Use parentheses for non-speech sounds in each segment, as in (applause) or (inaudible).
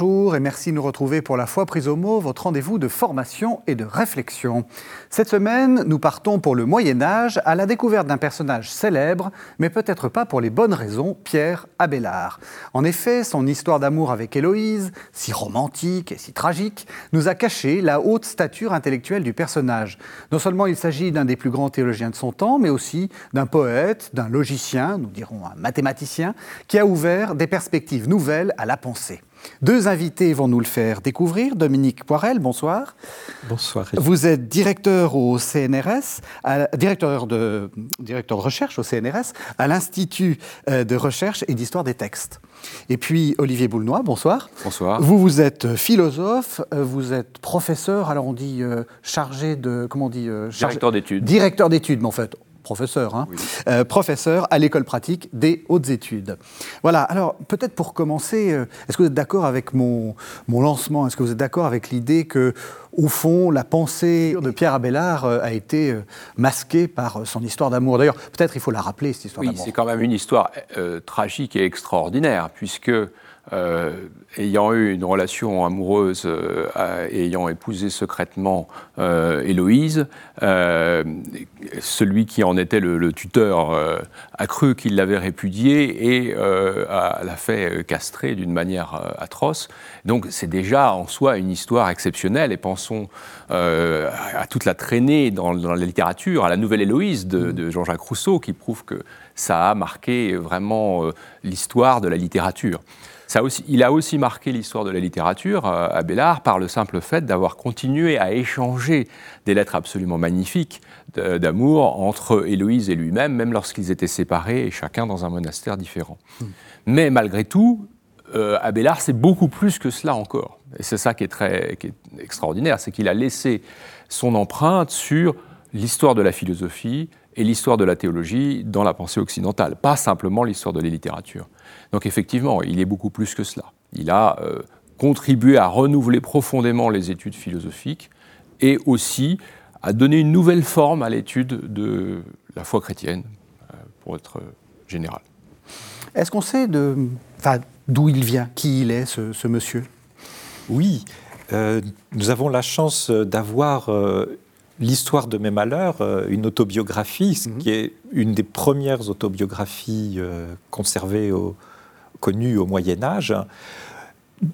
Bonjour et merci de nous retrouver pour la fois prise au mot, votre rendez-vous de formation et de réflexion. Cette semaine, nous partons pour le Moyen Âge à la découverte d'un personnage célèbre, mais peut-être pas pour les bonnes raisons, Pierre Abélard. En effet, son histoire d'amour avec Héloïse, si romantique et si tragique, nous a caché la haute stature intellectuelle du personnage. Non seulement il s'agit d'un des plus grands théologiens de son temps, mais aussi d'un poète, d'un logicien, nous dirons un mathématicien, qui a ouvert des perspectives nouvelles à la pensée. Deux invités vont nous le faire découvrir. Dominique Poirel, bonsoir. Bonsoir. Vous êtes directeur au CNRS, directeur, de, directeur de recherche au CNRS, à l'Institut euh, de recherche et d'histoire des textes. Et puis Olivier Boulnois, bonsoir. Bonsoir. Vous, vous êtes philosophe, euh, vous êtes professeur, alors on dit euh, chargé de. Comment on dit Directeur d'études. Directeur d'études, mais en fait, professeur, hein, euh, professeur à l'école pratique des hautes études. Voilà, alors peut-être pour commencer, euh, est-ce que vous êtes d'accord avec mon, mon lancement? Est-ce que vous êtes d'accord avec l'idée que, au fond, la pensée de Pierre Abélard euh, a été masquée par son histoire d'amour? D'ailleurs, peut-être il faut la rappeler, cette histoire oui, d'amour. c'est quand même une histoire tragique et extraordinaire, puisque euh, ayant eu une relation amoureuse euh, ayant épousé secrètement euh, Héloïse, celui qui en était le, tuteur a cru qu'il l'avait répudiée et l'a fait castrer d'une manière atroce. Donc c'est déjà en soi une histoire exceptionnelle. Et pensons à toute la traînée dans, la littérature, à la nouvelle Héloïse de, de Jean-Jacques Rousseau qui prouve que ça a marqué vraiment l'histoire de la littérature il a aussi marqué l'histoire de la littérature, euh, Abélard, par le simple fait d'avoir continué à échanger des lettres absolument magnifiques d'amour entre Héloïse et lui-même, même lorsqu'ils étaient séparés et chacun dans un monastère différent. Hmm. Mais malgré tout, euh, Abélard, c'est beaucoup plus que cela encore. Et c'est ça qui est très extraordinaire, c'est qu'il a laissé son empreinte sur l'histoire de la philosophie et l'histoire de la théologie dans la pensée occidentale, pas simplement l'histoire de la littérature. Donc effectivement, il est beaucoup plus que cela. Il a euh, contribué à renouveler profondément les études philosophiques et aussi à donner une nouvelle forme à l'étude de la foi chrétienne, euh, pour être général. Est-ce qu'on sait d'où il vient, qui il est, ce, monsieur? Oui, euh, nous avons la chance d'avoir L'histoire de mes malheurs, euh, une autobiographie, ce mhm. qui est une des premières autobiographies euh, conservées, au, connues au Moyen Âge.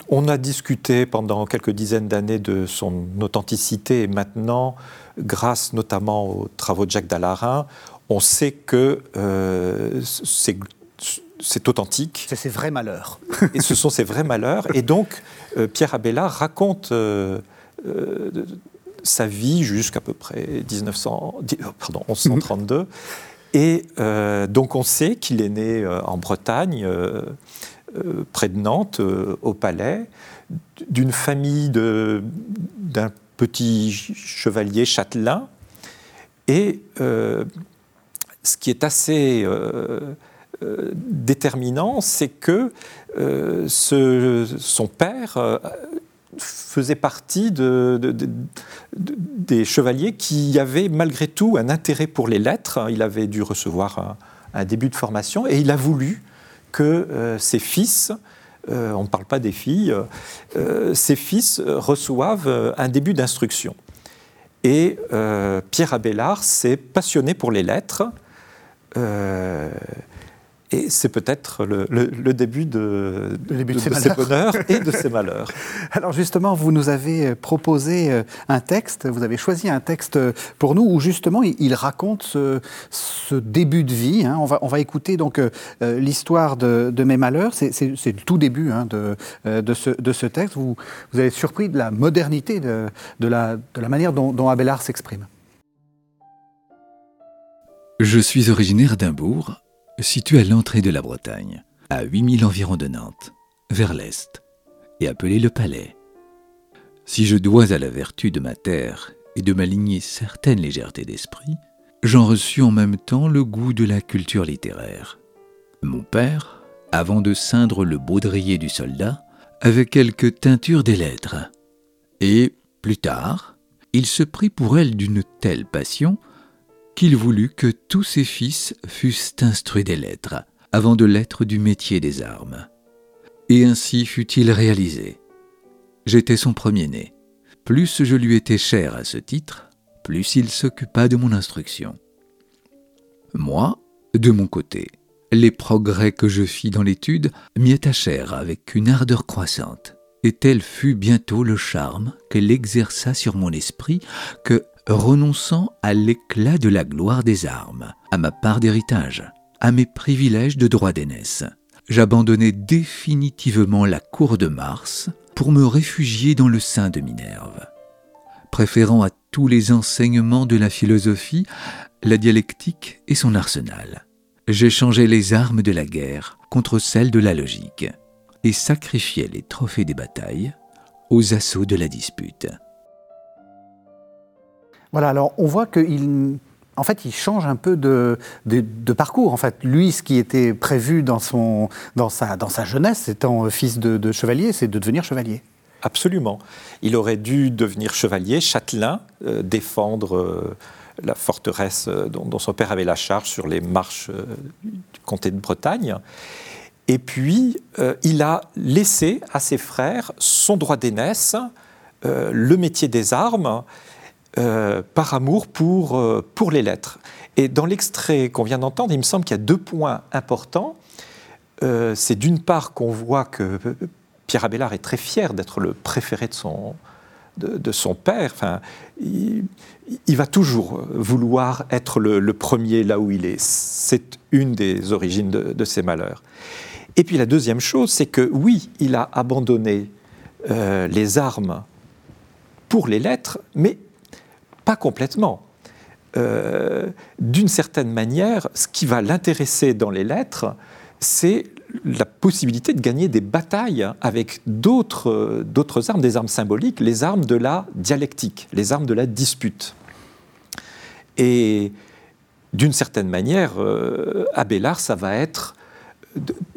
On a discuté pendant quelques dizaines d'années de son authenticité et maintenant, grâce notamment aux travaux de Jacques Dallarin, on sait que euh, c'est authentique. C'est ses vrais malheurs. et ce sont ses vrais malheurs. Et donc, Pierre Abélard raconte sa vie jusqu'à peu près 1900, pardon, 1132. Et euh, donc on sait qu'il est né euh, en Bretagne, euh, près de Nantes, au Palais, d'une famille d'un petit chevalier châtelain. Et ce qui est assez déterminant, c'est que son père faisait partie de, des chevaliers qui avaient malgré tout un intérêt pour les lettres. Il avait dû recevoir un, début de formation et il a voulu que euh, ses fils, euh, on ne parle pas des filles, euh, ses fils reçoivent un début d'instruction. Et Pierre Abélard s'est passionné pour les lettres. Et c'est peut-être le, début de, de, ses, bonheurs et de ses (laughs) malheurs. Alors justement, vous nous avez euh, proposé euh, un texte, vous avez choisi un texte pour nous où justement il, raconte ce, début de vie. Hein. On, va, on va écouter donc euh, l'histoire de, mes malheurs. C'est le tout début hein, de, de, ce, de ce texte. Vous, vous avez surpris de la modernité de, la, de la manière dont, dont Abélard s'exprime. Je suis originaire d'Imbourg situé à l'entrée de la Bretagne, à 8000 environ de Nantes, vers l'est, et appelé le Palais. Si je dois à la vertu de ma terre et de ma lignée certaines légèretés d'esprit, j'en reçus en même temps le goût de la culture littéraire. Mon père, avant de ceindre le baudrier du soldat, avait quelques teintures des lettres, et, plus tard, il se prit pour elle d'une telle passion qu'il voulut que tous ses fils fussent instruits des lettres, avant de l'être du métier des armes. Et ainsi fut-il réalisé. J'étais son premier-né. Plus je lui étais cher à ce titre, plus il s'occupa de mon instruction. Moi, de mon côté, les progrès que je fis dans l'étude m'y attachèrent avec une ardeur croissante, et tel fut bientôt le charme qu'elle exerça sur mon esprit que, renonçant à l'éclat de la gloire des armes, à ma part d'héritage, à mes privilèges de droit d'aînesse, j'abandonnai définitivement la cour de Mars pour me réfugier dans le sein de Minerve. Préférant à tous les enseignements de la philosophie la dialectique et son arsenal, j'échangeai les armes de la guerre contre celles de la logique et sacrifiais les trophées des batailles aux assauts de la dispute. Voilà, alors on voit qu'il en fait, il change un peu de, parcours. En fait, lui, ce qui était prévu dans, son, dans, sa, dans sa jeunesse, étant fils de, chevalier, c'est de devenir chevalier. Absolument. Il aurait dû devenir chevalier, châtelain, euh, défendre euh, la forteresse euh, dont, son père avait la charge sur les marches du comté de Bretagne. Et puis, il a laissé à ses frères son droit d'aînesse, le métier des armes, euh, par amour pour, euh, pour les lettres. Et dans l'extrait qu'on vient d'entendre, il me semble qu'il y a deux points importants. Euh, c'est d'une part qu'on voit que Pierre Abélard est très fier d'être le préféré de son, de, son père. Enfin, il, va toujours vouloir être le, premier là où il est. C'est une des origines de, de, ses malheurs. Et puis la deuxième chose, c'est que oui, il a abandonné les armes pour les lettres, mais pas complètement. Euh, d'une certaine manière, ce qui va l'intéresser dans les lettres, c'est la possibilité de gagner des batailles avec d'autres armes, des armes symboliques, les armes de la dialectique, les armes de la dispute. Et d'une certaine manière, euh, Abélard, ça va être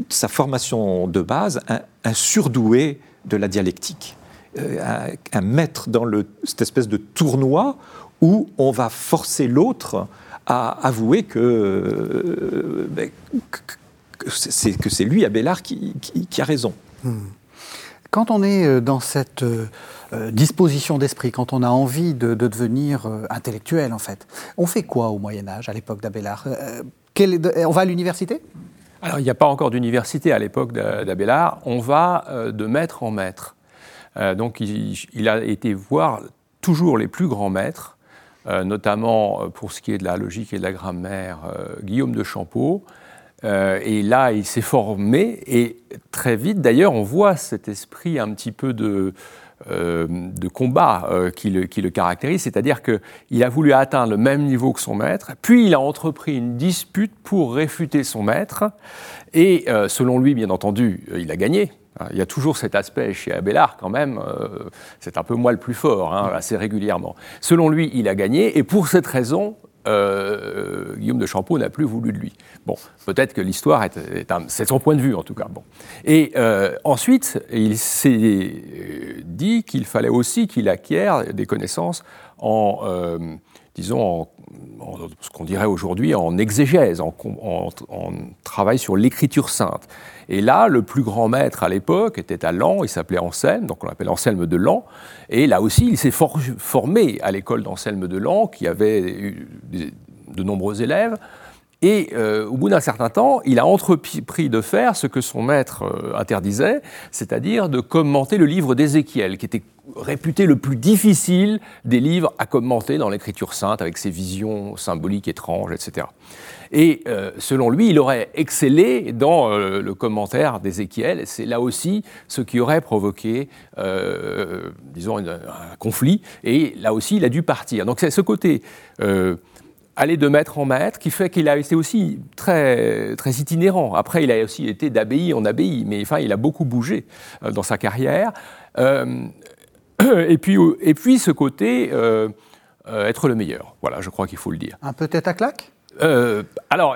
sa formation de base, un surdoué de la dialectique. Euh, un, maître dans le, cette espèce de tournoi où on va forcer l'autre à avouer que, euh, ben, que c'est lui, Abélard, qui, qui, a raison. Hmm. Quand on est euh, dans cette disposition d'esprit, quand on a envie de, devenir intellectuel, en fait, on fait quoi au Moyen Âge, à l'époque d'Abélard? On va à l'université? Alors, il n'y a pas encore d'université à l'époque d'Abélard. On va de maître en maître. Euh, donc il, a été voir toujours les plus grands maîtres, euh, notamment euh, pour ce qui est de la logique et de la grammaire, Guillaume de Champeau. et là, il s'est formé, et très vite, d'ailleurs, on voit cet esprit un petit peu de, de combat qui, le, qui, le, caractérise, c'est-à-dire qu'il a voulu atteindre le même niveau que son maître, puis il a entrepris une dispute pour réfuter son maître, et selon lui, bien entendu, il a gagné, il y a toujours cet aspect chez Abélard quand même, euh, c'est un peu moi le plus fort, hein, assez régulièrement. Selon lui, il a gagné, et pour cette raison, euh, Guillaume de Champeau n'a plus voulu de lui. Bon, peut-être que l'histoire est, c'est son point de vue en tout cas. Bon. Et euh, ensuite, il s'est dit qu'il fallait aussi qu'il acquiert des connaissances en, disons, en, ce qu'on dirait aujourd'hui en exégèse, en, en travail sur l'écriture sainte. Et là, le plus grand maître à l'époque était à Lens, il s'appelait Anselme, donc on l'appelle Anselme de Lens. Et là aussi, il s'est formé à l'école d'Anselme de Lens, qui avait eu de nombreux élèves. Et euh, au bout d'un certain temps, il a entrepris de faire ce que son maître euh, interdisait, c'est-à-dire de commenter le livre d'Ézéchiel, qui était réputé le plus difficile des livres à commenter dans l'Écriture sainte, avec ses visions symboliques étranges, etc. Et euh, selon lui, il aurait excellé dans euh, le commentaire d'Ézéchiel. C'est là aussi ce qui aurait provoqué, euh, disons, un conflit. Et là aussi, il a dû partir. Donc c'est ce côté aller de maître en maître, qui fait qu'il a été aussi très, très itinérant. Après, il a aussi été d'abbaye en abbaye, mais enfin, il a beaucoup bougé dans sa carrière. (clears throat) et, puis, et puis, ce côté, être le meilleur. Voilà, je crois qu'il faut le dire. Un peu tête à claque? Euh, alors,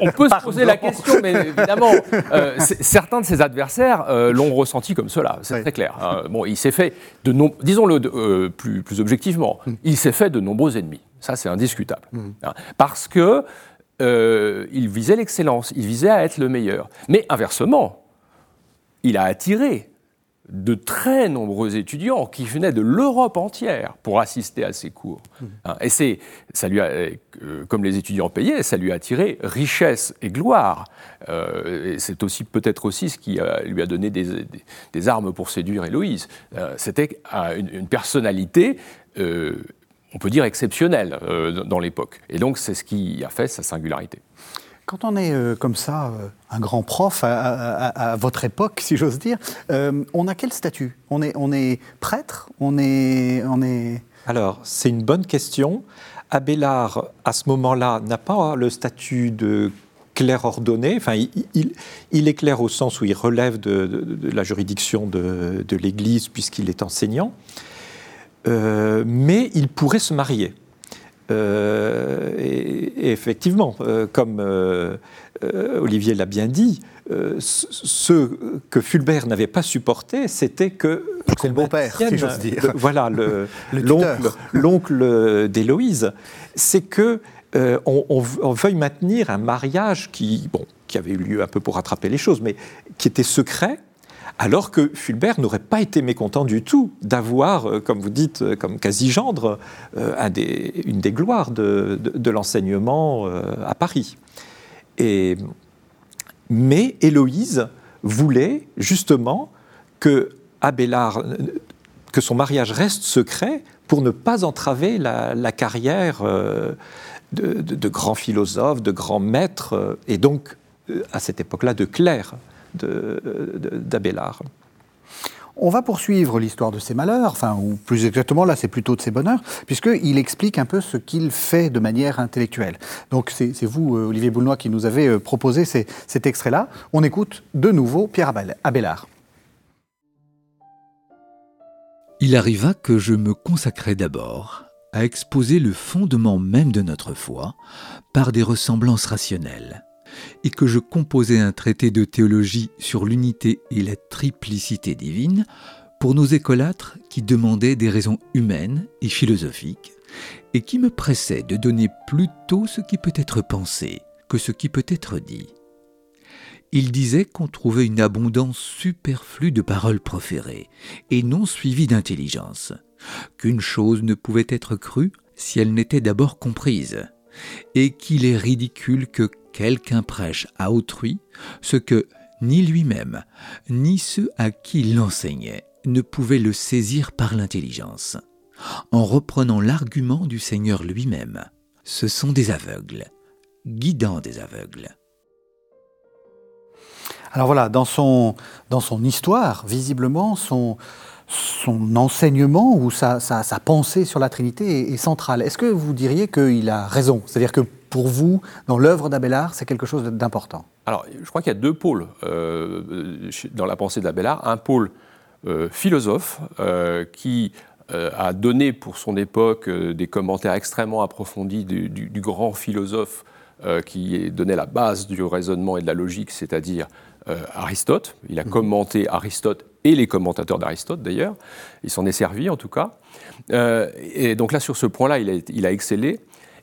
on peut se poser la question, mais évidemment, euh, certains de ses adversaires euh, l'ont ressenti comme cela, c'est très clair. Hein. bon, il s'est fait de disons-le plus, plus, objectivement, mm. il s'est fait de nombreux ennemis. Ça, c'est indiscutable, mm. hein. parce que il visait l'excellence, il visait à être le meilleur. Mais inversement, il a attiré de très nombreux étudiants qui venaient de l'Europe entière pour assister à ces cours. Mmh. Hein, et c'est, ça lui a, euh, comme les étudiants payaient, ça lui a attiré richesse et gloire. Euh, et c'est aussi peut-être aussi ce qui lui a donné des, armes pour séduire Héloïse. Euh, c'était une, personnalité on peut dire exceptionnelle dans l'époque. Et donc c'est ce qui a fait sa singularité. Quand on est euh, comme ça, euh, un grand prof à, votre époque, si j'ose dire, euh, on a quel statut? On est, on est prêtre? On est, on est... Alors, c'est une bonne question. Abélard, à ce moment-là, n'a pas le statut de clerc ordonné. Enfin, il, il, est clerc au sens où il relève de, la juridiction de l'Église puisqu'il est enseignant. mais il pourrait se marier. Euh, et, effectivement, euh, comme euh, Olivier l'a bien dit, ce que Fulbert n'avait pas supporté, c'était que. C'est le beau-père, si j'ose dire. voilà, (laughs) l'oncle d'Héloïse. C'est que on, veuille maintenir un mariage qui, bon, qui avait eu lieu un peu pour rattraper les choses, mais qui était secret, alors que Fulbert n'aurait pas été mécontent du tout d'avoir, euh, comme vous dites, euh, comme quasi-gendre, euh, une des gloires de, l'enseignement à Paris. mais Héloïse voulait justement que Abélard, que son mariage reste secret pour ne pas entraver la, carrière de, de, grands philosophes, de grands maîtres, et donc à cette époque-là de clercs d'Abélard. On va poursuivre l'histoire de ses malheurs, enfin, ou plus exactement, là, c'est plutôt de ses bonheurs, puisqu'il explique un peu ce qu'il fait de manière intellectuelle. Donc, c'est vous, euh, Olivier Boulnois, qui nous avez euh, proposé cet extrait-là. On écoute de nouveau Pierre Abélard. Il arriva que je me consacrais d'abord à exposer le fondement même de notre foi par des ressemblances rationnelles et que je composais un traité de théologie sur l'unité et la triplicité divine pour nos écolâtres qui demandaient des raisons humaines et philosophiques, et qui me pressaient de donner plutôt ce qui peut être pensé que ce qui peut être dit. Il disait qu'on trouvait une abondance superflue de paroles proférées, et non suivies d'intelligence, qu'une chose ne pouvait être crue si elle n'était d'abord comprise, et qu'il est ridicule que quelqu'un prêche à autrui ce que ni lui-même, ni ceux à qui il l'enseignait ne pouvaient le saisir par l'intelligence, en reprenant l'argument du Seigneur lui-même. Ce sont des aveugles, guidant des aveugles. Alors voilà, dans son, dans histoire, visiblement, son, enseignement ou sa, sa, pensée sur la Trinité est, est centrale. Est-ce que vous diriez qu'il a raison? C'est-à-dire que pour vous, dans l'œuvre d'Abélard, c'est quelque chose d'important Alors, je crois qu'il y a deux pôles euh, dans la pensée d'Abélard. Un pôle euh, philosophe euh, qui a donné pour son époque des commentaires extrêmement approfondis du, grand philosophe qui donnait la base du raisonnement et de la logique, c'est-à-dire Aristote. Il a mhm. commenté Aristote et les commentateurs d'Aristote d'ailleurs. Il s'en est servi en tout cas. et donc là, sur ce point-là, il il a excellé.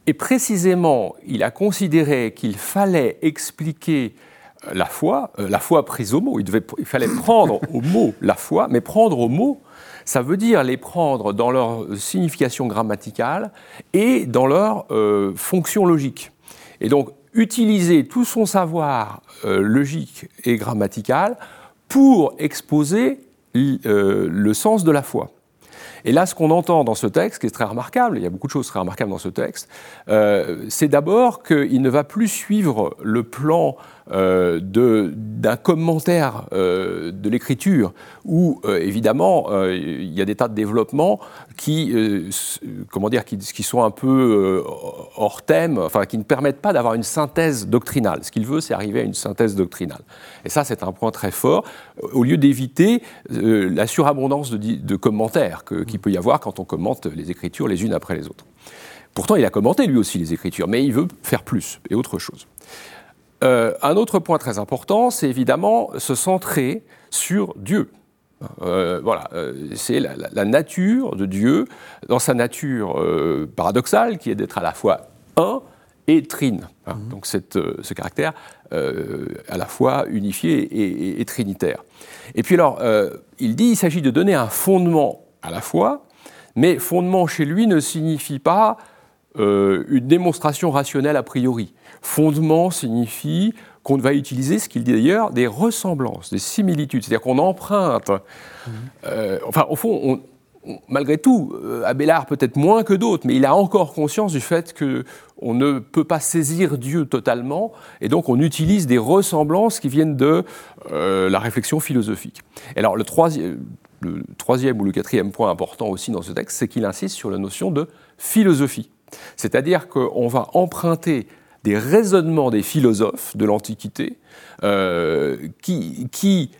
Et précisément, il a considéré qu'il fallait expliquer euh, la foi, euh, la foi prise au mot. Il, devait, il fallait prendre (laughs) au mot la foi, mais prendre au mot, ça veut dire les prendre dans leur signification grammaticale et dans leur euh, fonction logique. Et donc, utiliser tout son savoir logique et grammatical pour exposer le sens de la foi. Et là, ce qu'on entend dans ce texte, qui est très remarquable, il y a beaucoup de choses très remarquables dans ce texte, euh, c'est d'abord qu'il ne va plus suivre le plan euh, d'un commentaire euh, de l'écriture, où euh, évidemment il y a des tas de développements qui, comment dire, qui, sont un peu hors thème, enfin qui ne permettent pas d'avoir une synthèse doctrinale. Ce qu'il veut, c'est arriver à une synthèse doctrinale. Et ça, c'est un point très fort, au lieu d'éviter la surabondance de commentaires qu'il peut y avoir quand on commente les écritures les unes après les autres. Pourtant, il a commenté lui aussi les Écritures, mais il veut faire plus et autre chose. Euh, un autre point très important, c'est évidemment se centrer sur Dieu. Euh, voilà, euh, c'est la, nature de Dieu, dans sa nature paradoxale, qui est d'être à la fois un et trine. Hein. Mhm. Donc ce caractère à la fois unifié et, trinitaire. Et puis alors, il dit il s'agit de donner un fondement à la foi, mais fondement chez lui ne signifie pas une démonstration rationnelle a priori. Fondement signifie qu'on va utiliser, ce qu'il dit d'ailleurs, des ressemblances, des similitudes. C'est-à-dire qu'on emprunte. Euh, enfin, au fond, malgré tout, euh, Abélard peut-être moins que d'autres, mais il a encore conscience du fait qu'on ne peut pas saisir Dieu totalement, et donc on utilise des ressemblances qui viennent de euh, la réflexion philosophique. alors le le troisième ou le quatrième point important aussi dans ce texte, c'est qu'il insiste sur la notion de philosophie. C'est-à-dire qu'on va emprunter des raisonnements des philosophes de l'Antiquité euh, qui, qui,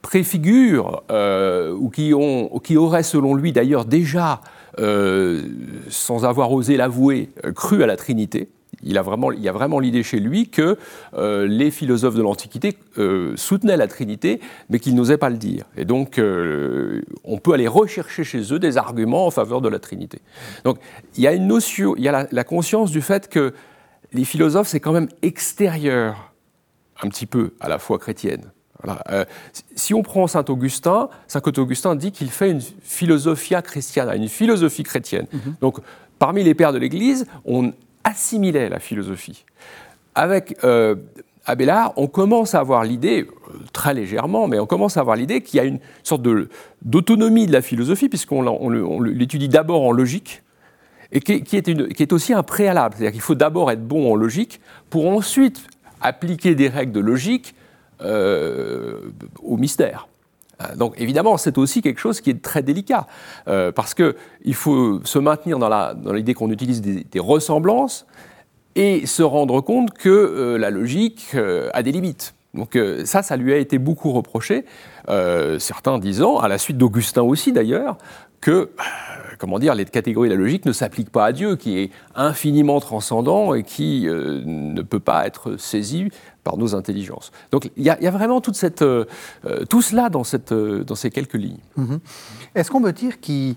préfigurent euh, ou qui, ont, qui auraient selon lui d'ailleurs déjà, euh, sans avoir osé l'avouer, cru à la Trinité. Il, a vraiment, il y a vraiment l'idée chez lui que les philosophes de l'Antiquité soutenaient la Trinité, mais qu'ils n'osaient pas le dire. Et donc, on peut aller rechercher chez eux des arguments en faveur de la Trinité. Donc, il y a une notion, il y a la, la conscience du fait que les philosophes, c'est quand même extérieur un petit peu à la foi chrétienne. Euh, si on prend saint Augustin, saint Augustin dit qu'il fait une philosophia christiana, une philosophie chrétienne. Mhm. Donc, parmi les pères de l'Église, on assimilait la philosophie. Avec euh, Abélard, on commence à avoir l'idée, euh, très légèrement, mais on commence à avoir l'idée qu'il y a une sorte d'autonomie de, la philosophie, puisqu'on l'étudie d'abord en logique, et qui, est, aussi un préalable. C'est-à-dire qu'il faut d'abord être bon en logique pour ensuite appliquer des règles de logique euh, au mystère. Euh, donc évidemment, c'est aussi quelque chose qui est très délicat, euh, parce qu'il faut se maintenir dans l'idée qu'on utilise des, ressemblances et se rendre compte que la logique a des limites. Donc ça, ça lui a été beaucoup reproché, certains disant, à la suite d'Augustin aussi d'ailleurs, que comment dire, les catégories de la logique ne s'appliquent pas à Dieu, qui est infiniment transcendant et qui euh, ne peut pas être saisi par nos intelligences. Donc il y, a vraiment euh, euh, tout cela dans, ces quelques lignes. Mhm. Est-ce qu'on peut dire qu'il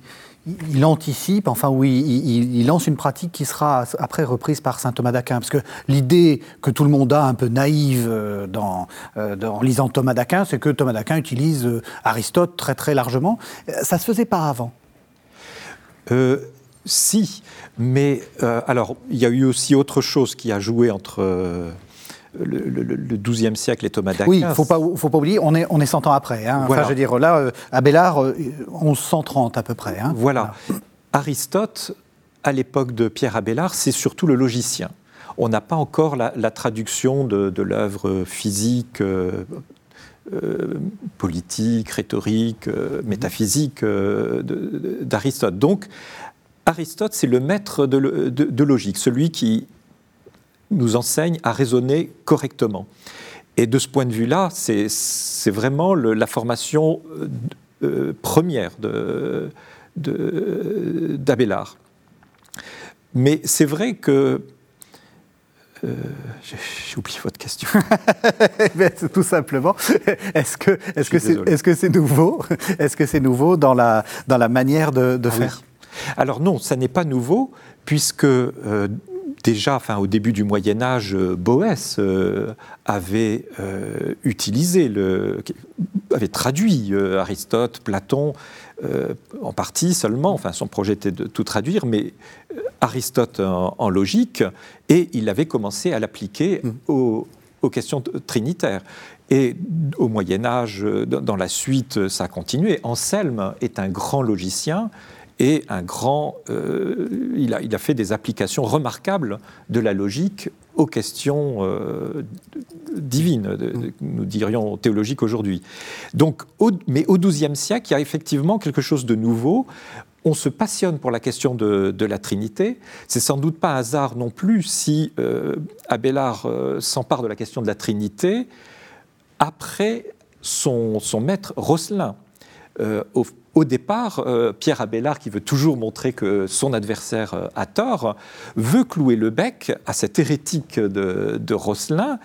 il anticipe, enfin oui, il, lance une pratique qui sera après reprise par saint Thomas d'Aquin, parce que l'idée que tout le monde a un peu naïve en lisant Thomas d'Aquin, c'est que Thomas d'Aquin utilise Aristote très très largement. Ça se faisait pas avant. Euh, si, mais euh, alors il y a eu aussi autre chose qui a joué entre euh, le, XIIe siècle et Thomas d'Aquin. Oui, il ne faut pas, faut pas oublier, on est, on est 100 ans après. Hein. Enfin, je veux dire, là, Abélard, 1130 à peu près. Hein. Voilà. Aristote, à l'époque de Pierre Abélard, c'est surtout le logicien. On n'a pas encore la, traduction de, de l'œuvre physique euh, politique, rhétorique, euh, métaphysique euh, d'Aristote. Donc, Aristote, c'est le maître de, logique, celui qui nous enseigne à raisonner correctement. Et de ce point de vue-là, c'est vraiment la formation première d'Abélard. Mais c'est vrai que euh, j'ai oublié votre question. (laughs) tout simplement, est-ce que c'est nouveau? Est-ce que c'est nouveau dans la dans la manière de, ah faire? Alors non, ça n'est pas nouveau puisque euh, déjà, enfin, au début du Moyen Âge, euh, Boès avait utilisé le, avait traduit Aristote, Platon, en partie seulement. Enfin, son projet était de tout traduire, mais Aristote en, logique, et il avait commencé à l'appliquer mm. aux, questions trinitaires. Et au Moyen Âge, dans la suite, ça a continué. Anselme est un grand logicien et un grand. Euh, il, a, il, a, fait des applications remarquables de la logique aux questions euh, divines, mm. nous dirions théologiques aujourd'hui. Donc, mais au XIIe siècle, il y a effectivement quelque chose de nouveau on se passionne pour la question de, la Trinité. C'est sans doute pas hasard non plus si euh, Abélard euh, s'empare de la question de la Trinité après son, maître Rosselin. Euh, au, départ, Pierre Abélard, qui veut toujours montrer que son adversaire a tort, veut clouer le bec à cet hérétique de, de Rosselin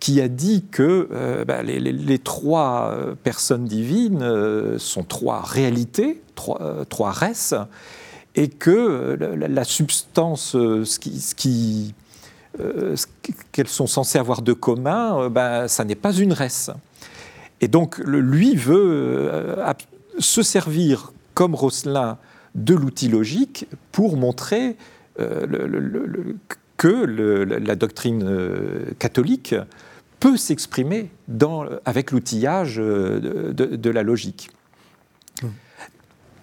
qui a dit que bah, les, trois personnes divines sont trois réalités, trois, euh, res, et que euh, la, substance, euh, ce qu'elles sont censées avoir de commun, ben, ça n'est pas une res. Et donc, lui veut se servir, comme Rosselin, de l'outil logique pour montrer que la doctrine catholique peut s'exprimer avec l'outillage de, de, la logique.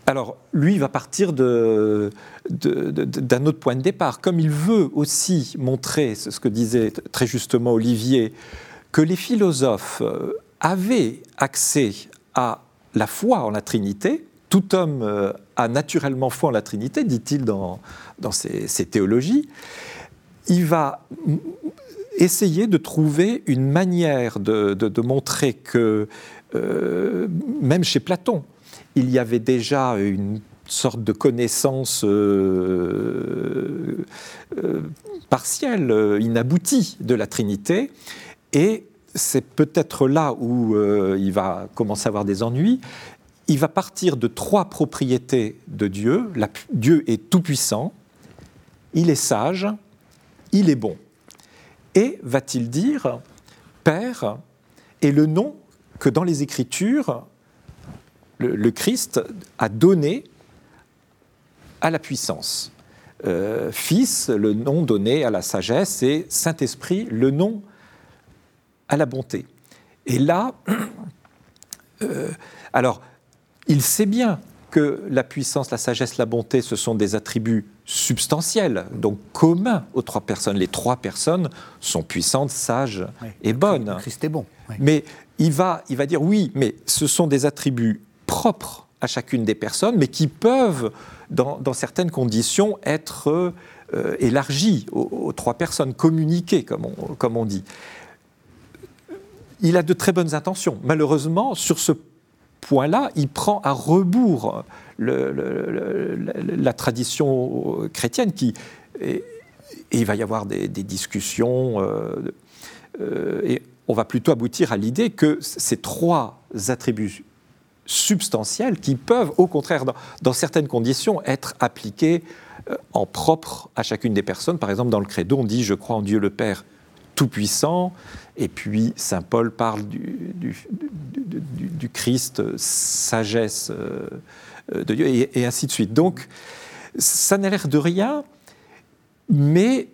Alors, lui va partir d'un autre point de départ. Comme il veut aussi montrer, c'est ce que disait très justement Olivier, que les philosophes euh, avaient accès à la foi en la Trinité, tout homme euh, a naturellement foi en la Trinité, dit-il dans, ses, théologies, il va essayer de trouver une manière de, montrer que, euh, même chez Platon, il y avait déjà une sorte de connaissance euh, euh, partielle, inaboutie de la Trinité, et c'est peut-être là où il va commencer à avoir des ennuis. Il va partir de trois propriétés de Dieu. Dieu est tout-puissant, il est sage, il est bon. Et va-t-il dire, Père est le nom que dans les Écritures, le, Christ a donné à la puissance. Euh, fils, le nom donné à la sagesse, et Saint-Esprit, le nom à la bonté. Et là, (clears throat) euh, alors, il sait bien que la puissance, la sagesse, la bonté, ce sont des attributs substantiels, donc communs aux trois personnes. Les trois personnes sont puissantes, sages et bonnes. Christ est bon. Mais il va, il va dire oui, mais ce sont des attributs propres à chacune des personnes, mais qui peuvent, dans, certaines conditions, être euh, élargis aux, trois personnes, communiqués, comme on, comme on dit. Il a de très bonnes intentions. Malheureusement, sur ce point-là, il prend à rebours la tradition chrétienne qui. Il va y avoir des, discussions, euh, euh, et on va plutôt aboutir à l'idée que ces trois attributs substantiels qui peuvent, au contraire, dans, certaines conditions, être appliqués euh, en propre à chacune des personnes. Par exemple, dans le credo, on dit Je crois en Dieu le Père Tout-Puissant, et puis Saint Paul parle du, Christ, sagesse euh, de Dieu, et, ainsi de suite. Donc, ça n'a l'air de rien, mais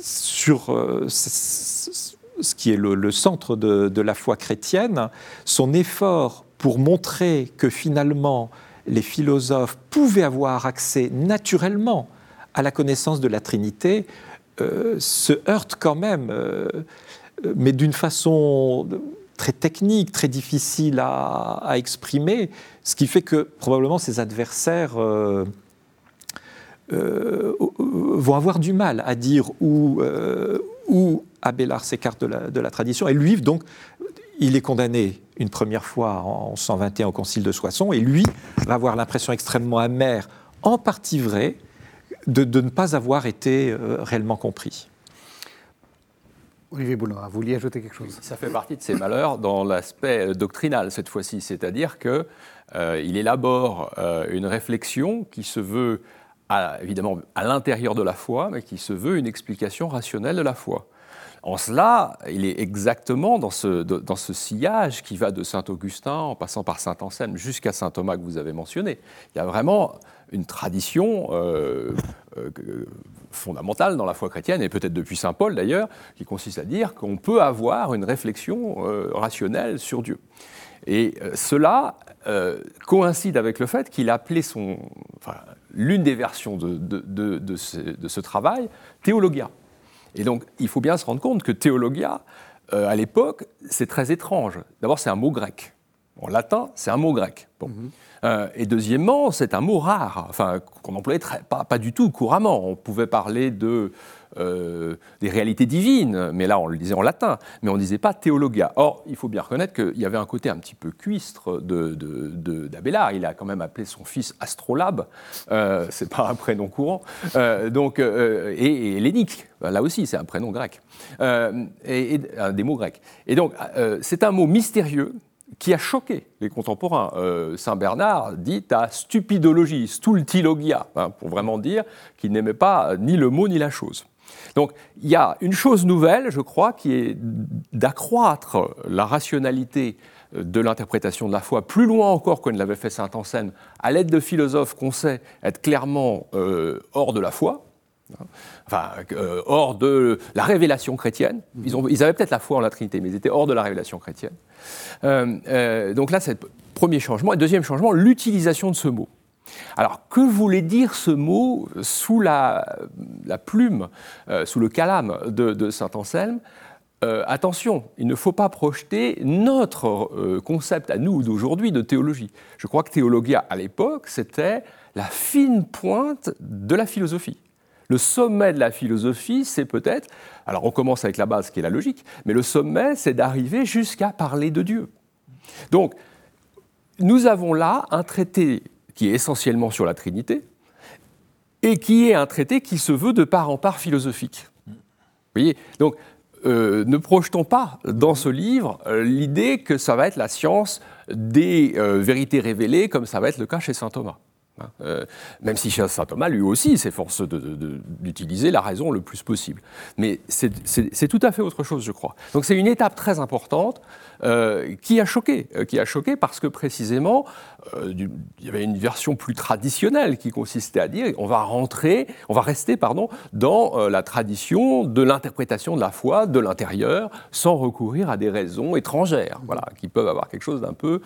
sur euh, ce qui est le, centre de, la foi chrétienne, son effort pour montrer que finalement les philosophes pouvaient avoir accès naturellement à la connaissance de la Trinité, euh, se heurte quand même mais d'une façon très technique, très difficile à, exprimer, ce qui fait que probablement ses adversaires euh, euh, vont avoir du mal à dire où, euh, Abélard s'écarte de la, de la, tradition. Et lui, donc, il est condamné une première fois en 121 au Concile de Soissons, et lui va avoir l'impression extrêmement amère, en partie vraie, de, de ne pas avoir été réellement compris. Olivier Boulnois, vous vouliez ajouter quelque chose? Ça fait partie de ses malheurs dans l'aspect euh, doctrinal cette fois-ci, c'est-à-dire qu'il euh, élabore euh, une réflexion qui se veut évidemment à l'intérieur de la foi, mais qui se veut une explication rationnelle de la foi. En cela, il est exactement dans ce, dans ce sillage qui va de Saint Augustin en passant par Saint Anselme jusqu'à Saint Thomas que vous avez mentionné. Il y a vraiment une tradition fondamentale dans la foi chrétienne, et peut-être depuis Saint Paul d'ailleurs, qui consiste à dire qu'on peut avoir une réflexion euh, rationnelle sur Dieu. Et euh, cela euh, coïncide avec le fait qu'il a appelé son, enfin, l'une des versions de, de, de, ce, de, ce, travail théologia. Et donc il faut bien se rendre compte que théologia, à l'époque, c'est très étrange. D'abord, c'est un mot grec. En latin, c'est un mot grec. Bon. Mm-hmm. Euh, et deuxièmement, c'est un mot rare, enfin, qu'on employait pas, pas, du tout couramment. On pouvait parler de, euh, des réalités divines, mais là on le disait en latin, mais on ne disait pas théologia. Or, il faut bien reconnaître qu'il y avait un côté un petit peu cuistre d'Abélard. Il a quand même appelé son fils Astrolabe, euh, c'est pas un prénom courant, euh, donc, et, Lénique, là aussi c'est un prénom grec, et, des mots grecs. Et donc, c'est un mot mystérieux qui a choqué les contemporains. Euh, Saint Bernard dit à stupidologie, stultilogia, hein, pour vraiment dire qu'il n'aimait pas ni le mot ni la chose. Donc il y a une chose nouvelle, je crois, qui est d'accroître la rationalité de l'interprétation de la foi plus loin encore qu'on ne l'avait fait Saint Anselme, à l'aide de philosophes qu'on sait être clairement euh, hors de la foi, enfin euh, hors de la révélation chrétienne. Ils, ont, ils avaient peut-être la foi en la Trinité, mais ils étaient hors de la révélation chrétienne. Euh, donc là, c'est le premier changement. Et deuxième changement, l'utilisation de ce mot. Alors, que voulait dire ce mot sous la, plume, sous le calame de Saint Anselme? Euh, attention, il ne faut pas projeter notre euh, concept à nous d'aujourd'hui de théologie. Je crois que théologia, à l'époque, c'était la fine pointe de la philosophie. Le sommet de la philosophie, c'est peut-être, alors on commence avec la base qui est la logique, mais le sommet, c'est d'arriver jusqu'à parler de Dieu. Donc, nous avons là un traité qui est essentiellement sur la Trinité, et qui est un traité qui se veut de part en part philosophique. Vous voyez Donc, euh, ne projetons pas dans ce livre euh, l'idée que ça va être la science des euh, vérités révélées, comme ça va être le cas chez saint Thomas. Hein, euh, même si saint Thomas, lui aussi, s'efforce d'utiliser la raison le plus possible. Mais c'est tout à fait autre chose, je crois. Donc c'est une étape très importante euh, qui a choqué, euh, qui a choqué parce que précisément, il y avait une version plus traditionnelle qui consistait à dire on va rentrer, on va rester, pardon, dans la tradition de l'interprétation de la foi de l'intérieur, sans recourir à des raisons étrangères, voilà, qui peuvent avoir quelque chose d'un peu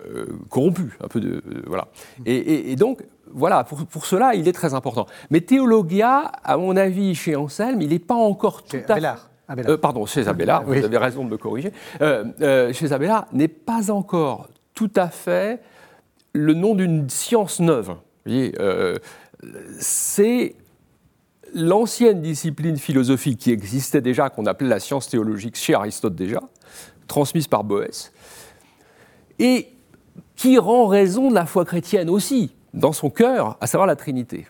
euh, corrompu, un peu de euh, voilà. Et, donc voilà, pour, cela, il est très important. Mais Théologia, à mon avis, chez Anselme, il n'est pas encore tout à fait. Euh, pardon, chez Abélard, vous avez raison de me corriger. chez Abélard, n'est pas encore tout à fait le nom d'une science neuve. Vous voyez, c'est l'ancienne discipline philosophique qui existait déjà, qu'on appelait la science théologique chez Aristote déjà, transmise par Boès. Et qui rend raison de la foi chrétienne aussi, dans son cœur, à savoir la Trinité.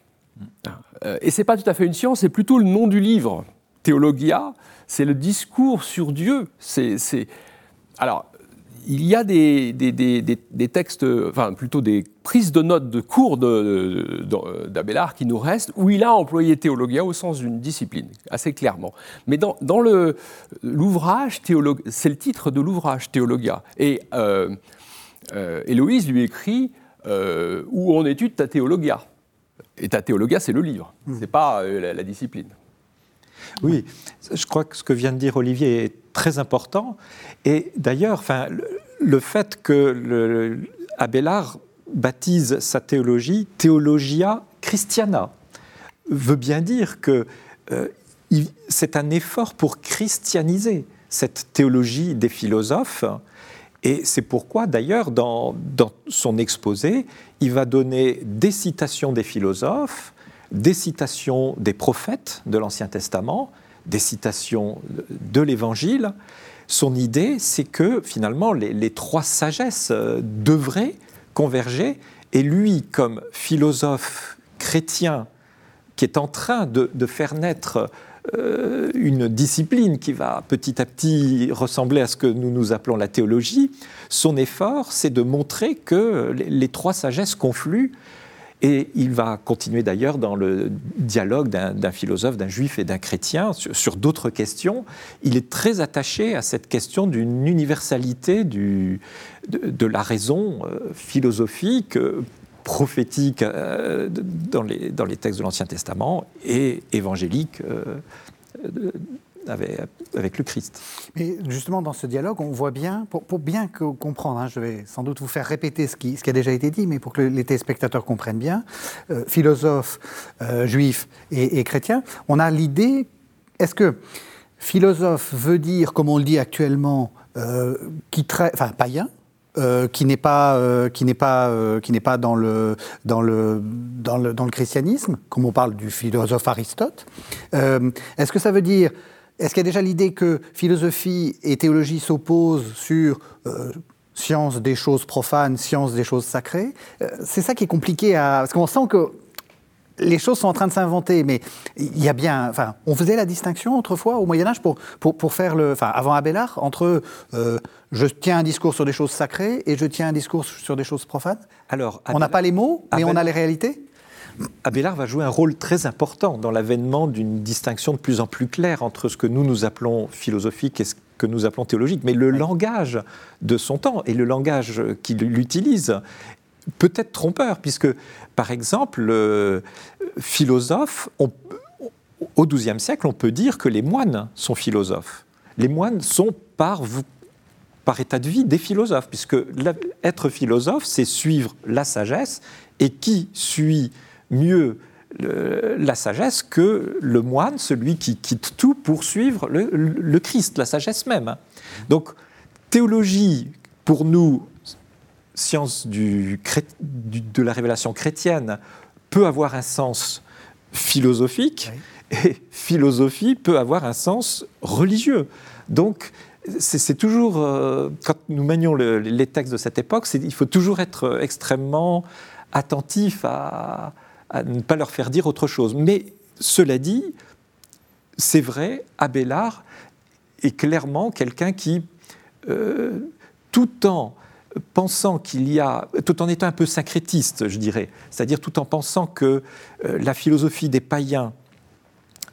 Euh, et ce n'est pas tout à fait une science, c'est plutôt le nom du livre. Théologia, c'est le discours sur Dieu. C'est, Alors, il y a des, des, textes, enfin plutôt des prises de notes de cours d'Abélard qui nous restent, où il a employé théologia au sens d'une discipline, assez clairement. Mais dans, dans l'ouvrage, c'est le titre de l'ouvrage théologia. Et euh, euh, Héloïse lui écrit euh, Où on étude ta théologia? Et ta théologia, c'est le livre, mmh. ce n'est pas euh, la, discipline. Oui, je crois que ce que vient de dire Olivier est très important. Et d'ailleurs, enfin, le, fait que le, Abélard baptise sa théologie Théologia Christiana veut bien dire que c'est un effort pour christianiser cette théologie des philosophes et c'est pourquoi, d'ailleurs, dans, son exposé, il va donner des citations des philosophes, des citations des prophètes de l'Ancien Testament, des citations de l'Évangile. Son idée, c'est que finalement, les, trois sagesses euh, devraient converger. Et lui, comme philosophe chrétien qui est en train de, de faire naître euh, une discipline qui va petit à petit ressembler à ce que nous nous appelons la théologie, son effort, c'est de montrer que les, trois sagesses confluent. Et il va continuer d'ailleurs dans le dialogue d'un philosophe, d'un juif et d'un chrétien sur, d'autres questions. Il est très attaché à cette question d'une universalité de, la raison euh, philosophique prophétique euh, dans, les, dans les textes de l'Ancien Testament et évangélique euh, avec, le Christ. Mais justement, dans ce dialogue, on voit bien, pour, bien comprendre, hein, je vais sans doute vous faire répéter ce qui, ce qui, a déjà été dit, mais pour que les téléspectateurs comprennent bien, euh, philosophe, juif et, et chrétien, on a l'idée, est-ce que philosophe veut dire, comme on le dit actuellement, qui enfin païen, euh, qui n'est pas, euh, qui n'est pas, euh, qui n'est pas dans le, dans, le, dans, le, dans le christianisme, comme on parle du philosophe Aristote. est-ce que ça veut dire, est-ce qu'il y a déjà l'idée que philosophie et théologie s'opposent sur science des choses profanes, science des choses sacrées? C'est ça qui est compliqué à... Parce qu'on sent que les choses sont en train de s'inventer, mais il y a bien. Enfin, on faisait la distinction autrefois au Moyen Âge pour, pour, faire le. Enfin, avant Abélard, entre euh, je tiens un discours sur des choses sacrées et je tiens un discours sur des choses profanes. Alors, on n'a pas les mots, mais on a les réalités. Abélard va jouer un rôle très important dans l'avènement d'une distinction de plus en plus claire entre ce que nous nous appelons philosophique et ce que nous appelons théologique. Mais le langage de son temps et le langage qu'il utilise peut être trompeur, puisque, par exemple, le philosophe, au XIIe siècle, on peut dire que les moines sont philosophes. Les moines sont par état de vie des philosophes, puisque être philosophe, c'est suivre la sagesse, et qui suit mieux la sagesse que le moine, celui qui quitte tout pour suivre le, Christ, la sagesse même. Donc, théologie, pour nous, science du, de la révélation chrétienne, peut avoir un sens philosophique, et philosophie peut avoir un sens religieux. Donc, c'est toujours, euh, quand nous manions les textes de cette époque, il faut toujours être extrêmement attentif à, ne pas leur faire dire autre chose. Mais cela dit, c'est vrai, Abélard est clairement quelqu'un qui, euh, tout en pensant qu'il y a, tout en étant un peu syncrétiste, je dirais, c'est-à-dire tout en pensant que euh, la philosophie des païens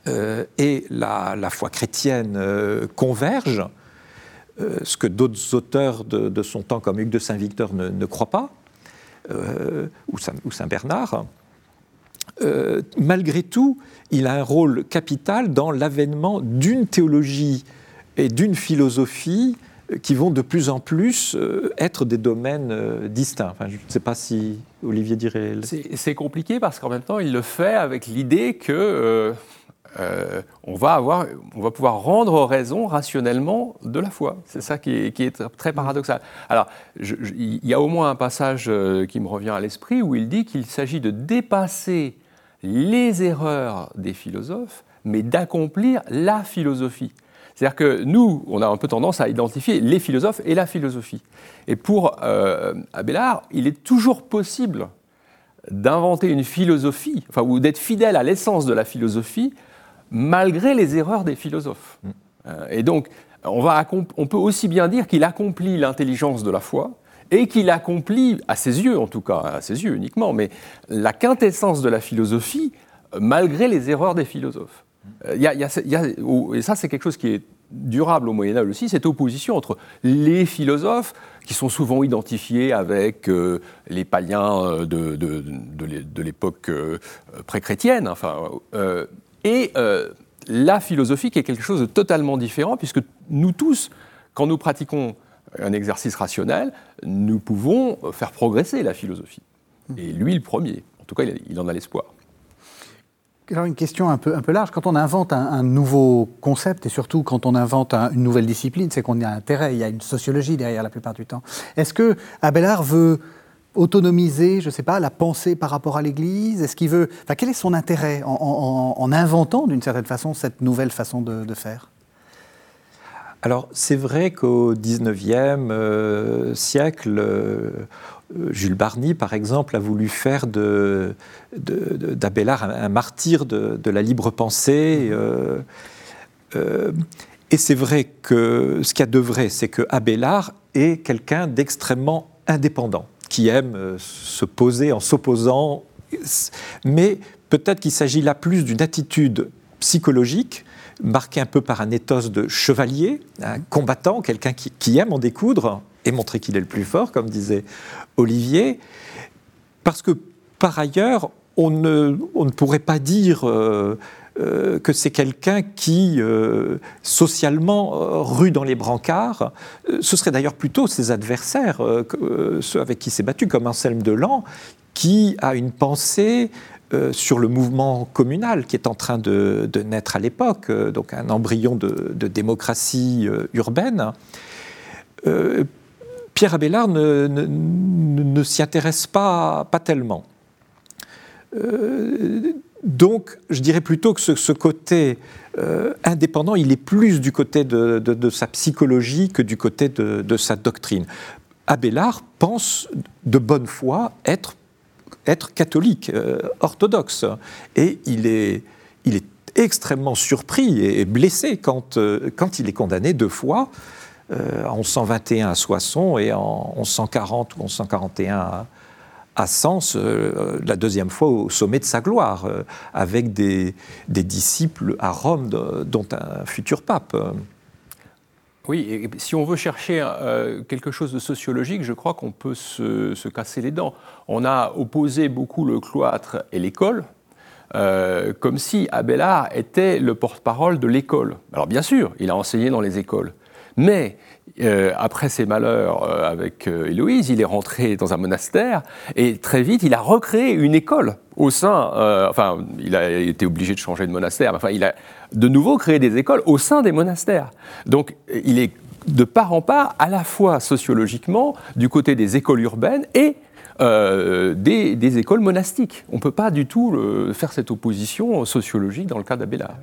euh, et la, foi chrétienne convergent, ce que d'autres auteurs de, son temps, comme Hugues de Saint-Victor, ne, croient pas, ou Saint-Bernard, euh, malgré tout, il a un rôle capital dans l'avènement d'une théologie et d'une philosophie euh, qui vont de plus en plus euh, être des domaines distincts. je ne sais pas si Olivier dirait. C'est compliqué parce qu'en même temps, il le fait avec l'idée que on, va avoir, on va pouvoir rendre raison rationnellement de la foi. C'est ça qui est, très paradoxal. Alors, il y a au moins un passage qui me revient à l'esprit où il dit qu'il s'agit de dépasser les erreurs des philosophes, mais d'accomplir la philosophie. C'est-à-dire que nous, on a un peu tendance à identifier les philosophes et la philosophie. Et pour euh, Abélard, il est toujours possible d'inventer une philosophie, enfin, ou d'être fidèle à l'essence de la philosophie, malgré les erreurs des philosophes. Mm. Euh, et donc, on, va, on peut aussi bien dire qu'il accomplit l'intelligence de la foi, et qu'il accomplit, à ses yeux en tout cas, à ses yeux uniquement, mais la quintessence de la philosophie, malgré les erreurs des philosophes. Il y a, et ça, c'est quelque chose qui est durable au Moyen Âge aussi, cette opposition entre les philosophes, qui sont souvent identifiés avec euh, les païens euh, de, de, l'époque pré-chrétienne, enfin, et la philosophie qui est quelque chose de totalement différent, puisque nous tous, quand nous pratiquons un exercice rationnel, nous pouvons faire progresser la philosophie. Et lui, le premier. En tout cas, il en a l'espoir. Alors une question un peu, un peu large. Quand on invente un, nouveau concept et surtout quand on invente une nouvelle discipline, c'est qu'on y a intérêt, il y a une sociologie derrière la plupart du temps. Est-ce que Abélard veut autonomiser, je ne sais pas, la pensée par rapport à l'Église? Est-ce qu'il veut, enfin, quel est son intérêt en, inventant d'une certaine façon cette nouvelle façon de faire? Alors c'est vrai qu'au XIXe euh, siècle, euh, Jules Barny, par exemple, a voulu faire d'Abélard un, martyr de, la libre pensée. Euh, et c'est vrai que ce qu'il y a de vrai, c'est que Abélard est quelqu'un d'extrêmement indépendant, qui aime se poser en s'opposant. Mais peut-être qu'il s'agit là plus d'une attitude psychologique marqué un peu par un ethos de chevalier, un combattant, quelqu'un qui, aime en découdre et montrer qu'il est le plus fort, comme disait Olivier, parce que par ailleurs, on ne, on ne pourrait pas dire euh, euh, que c'est quelqu'un qui, euh, socialement, rue dans les brancards. Ce serait d'ailleurs plutôt ses adversaires, ceux avec qui s'est battu, comme Anselme Delan, qui a une pensée sur le mouvement communal qui est en train de, naître à l'époque, donc un embryon de, démocratie urbaine. Pierre Abélard ne, s'y intéresse pas, pas tellement. donc, je dirais plutôt que ce, côté indépendant, il est plus du côté de, sa psychologie que du côté de, sa doctrine. Abélard pense de bonne foi être être catholique, euh, orthodoxe. Et il est, il est extrêmement surpris et blessé quand, euh, quand il est condamné deux fois, euh, en 1121 à Soissons et en 1140 ou 1141 à, à Sens la deuxième fois au sommet de sa gloire, avec des, disciples à Rome, dont un futur pape. Oui, et si on veut chercher quelque chose de sociologique, je crois qu'on peut se, se, casser les dents. On a opposé beaucoup le cloître et l'école, euh, comme si Abélard était le porte-parole de l'école. Alors bien sûr, il a enseigné dans les écoles, mais euh, après ses malheurs euh, avec Héloïse, il est rentré dans un monastère et très vite, il a recréé une école au sein. enfin, il a été obligé de changer de monastère, mais enfin, il a de nouveau créé des écoles au sein des monastères. Donc, il est de part en part, à la fois sociologiquement, du côté des écoles urbaines et euh, des, écoles monastiques. On ne peut pas du tout faire cette opposition sociologique dans le cas d'Abélard.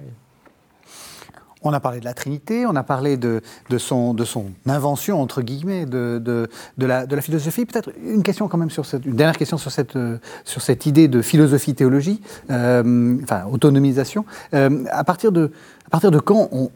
On a parlé de la Trinité, on a parlé de, son, de son, invention, entre guillemets, de, de la, philosophie. Peut-être une question quand même sur cette, une dernière question sur cette, sur cette idée de philosophie-théologie, euh, enfin, autonomisation. Euh, à, partir de, à partir de quand on,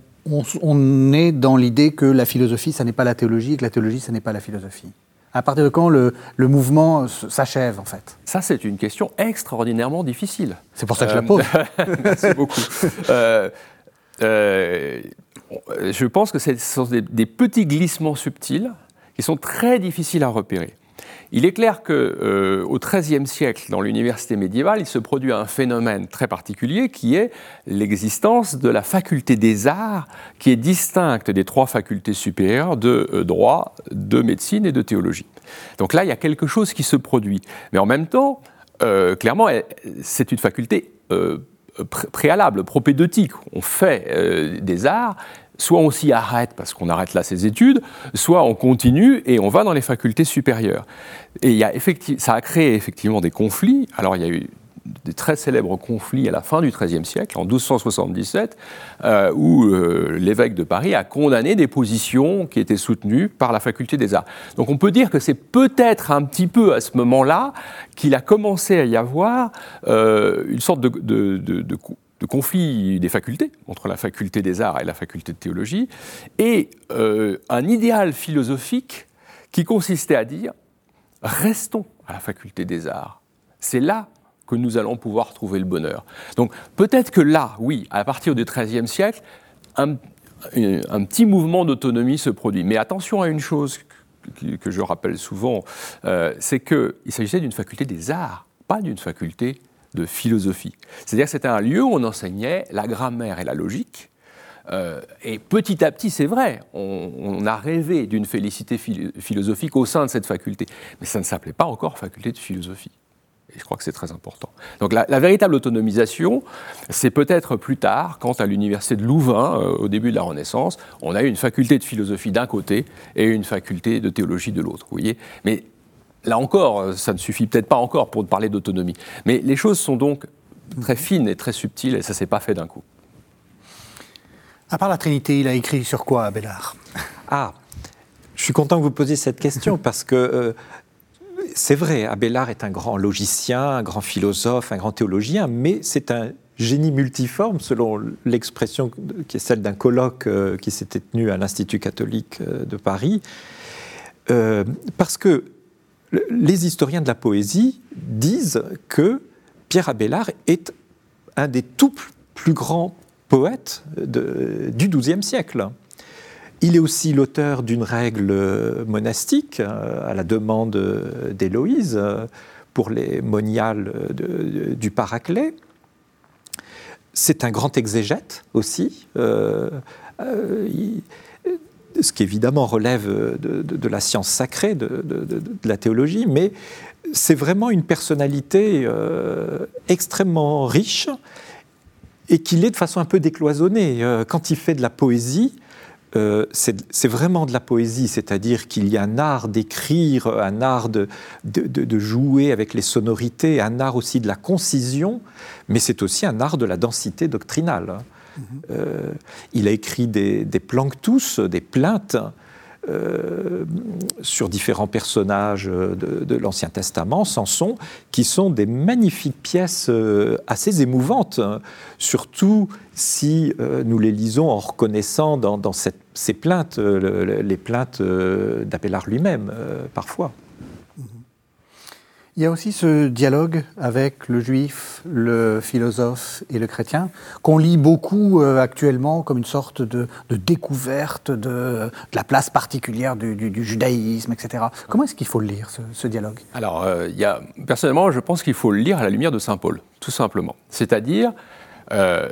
on est dans l'idée que la philosophie, ça n'est pas la théologie, et que la théologie, ça n'est pas la philosophie? À partir de quand le, mouvement s'achève, en fait? Ça, c'est une question extraordinairement difficile. C'est pour ça que je la pose. (laughs) Merci beaucoup. Euh, euh, je pense que ce sont des petits glissements subtils qui sont très difficiles à repérer. Il est clair que euh, XIIIe siècle, dans l'université médiévale, il se produit un phénomène très particulier qui est l'existence de la faculté des arts, qui est distincte des trois facultés supérieures de euh, droit, de médecine et de théologie. Donc là, il y a quelque chose qui se produit. Mais en même temps, euh, clairement, c'est une faculté préalable, propédeutique. On fait des arts soit on s'y arrête parce qu'on arrête là ses études, soit on continue et on va dans les facultés supérieures. Et y a ça a créé effectivement des conflits. Alors il y a eu des très célèbres conflits à la fin du XIIIe siècle, en 1277, euh, où euh, l'évêque de Paris a condamné des positions qui étaient soutenues par la faculté des arts. Donc on peut dire que c'est peut-être un petit peu à ce moment-là qu'il a commencé à y avoir euh, une sorte de, conflit des facultés, entre la faculté des arts et la faculté de théologie, et un idéal philosophique qui consistait à dire restons à la faculté des arts. C'est là que nous allons pouvoir trouver le bonheur. Donc peut-être que là, oui, à partir du XIIIe siècle, un, petit mouvement d'autonomie se produit. Mais attention à une chose que, je rappelle souvent, euh, c'est qu'il s'agissait d'une faculté des arts, pas d'une faculté de philosophie. C'est-à-dire que c'était un lieu où on enseignait la grammaire et la logique. Euh, et petit à petit, c'est vrai, on, a rêvé d'une félicité philosophique au sein de cette faculté. Mais ça ne s'appelait pas encore faculté de philosophie. Et je crois que c'est très important. Donc la, véritable autonomisation, c'est peut-être plus tard, quand à l'université de Louvain, euh, au début de la Renaissance, on a eu une faculté de philosophie d'un côté et une faculté de théologie de l'autre. Vous voyez Mais Là encore, ça ne suffit peut-être pas encore pour parler d'autonomie. Mais les choses sont donc très fines et très subtiles, et ça ne s'est pas fait d'un coup. À part la Trinité, il a écrit sur quoi, Abélard Ah, je suis content que vous posiez cette question, parce que euh, c'est vrai, Abélard est un grand logicien, un grand philosophe, un grand théologien, mais c'est un génie multiforme, selon l'expression qui est celle d'un colloque euh, qui s'était tenu à l'Institut catholique euh, de Paris. parce que les historiens de la poésie disent que Pierre Abélard est un des tout plus grands poètes du XIIe siècle. Il est aussi l'auteur d'une règle monastique euh, à la demande d'Héloïse pour les moniales du Paraclet. C'est un grand exégète aussi. Euh, euh, ce qui évidemment relève de, la science sacrée, de, la théologie, mais c'est vraiment une personnalité euh, extrêmement riche et qu'il est de façon un peu décloisonnée. Euh, quand il fait de la poésie, euh, c'est vraiment de la poésie, c'est-à-dire qu'il y a un art d'écrire, un art de, de, jouer avec les sonorités, un art aussi de la concision, mais c'est aussi un art de la densité doctrinale. Euh, il a écrit des, des planctus, des plaintes euh, sur différents personnages de, l'Ancien Testament, Samson, qui sont des magnifiques pièces euh, assez émouvantes, hein. surtout si nous les lisons en reconnaissant dans, ces plaintes les plaintes d'Abélard lui-même, parfois. Il y a aussi ce dialogue avec le juif, le philosophe et le chrétien, qu'on lit beaucoup euh, actuellement comme une sorte de, découverte de, la place particulière du, judaïsme, etc. Comment est-ce qu'il faut le lire, ce, dialogue? Alors, euh, il y a, personnellement, je pense qu'il faut le lire à la lumière de Saint Paul, tout simplement. C'est-à-dire, euh,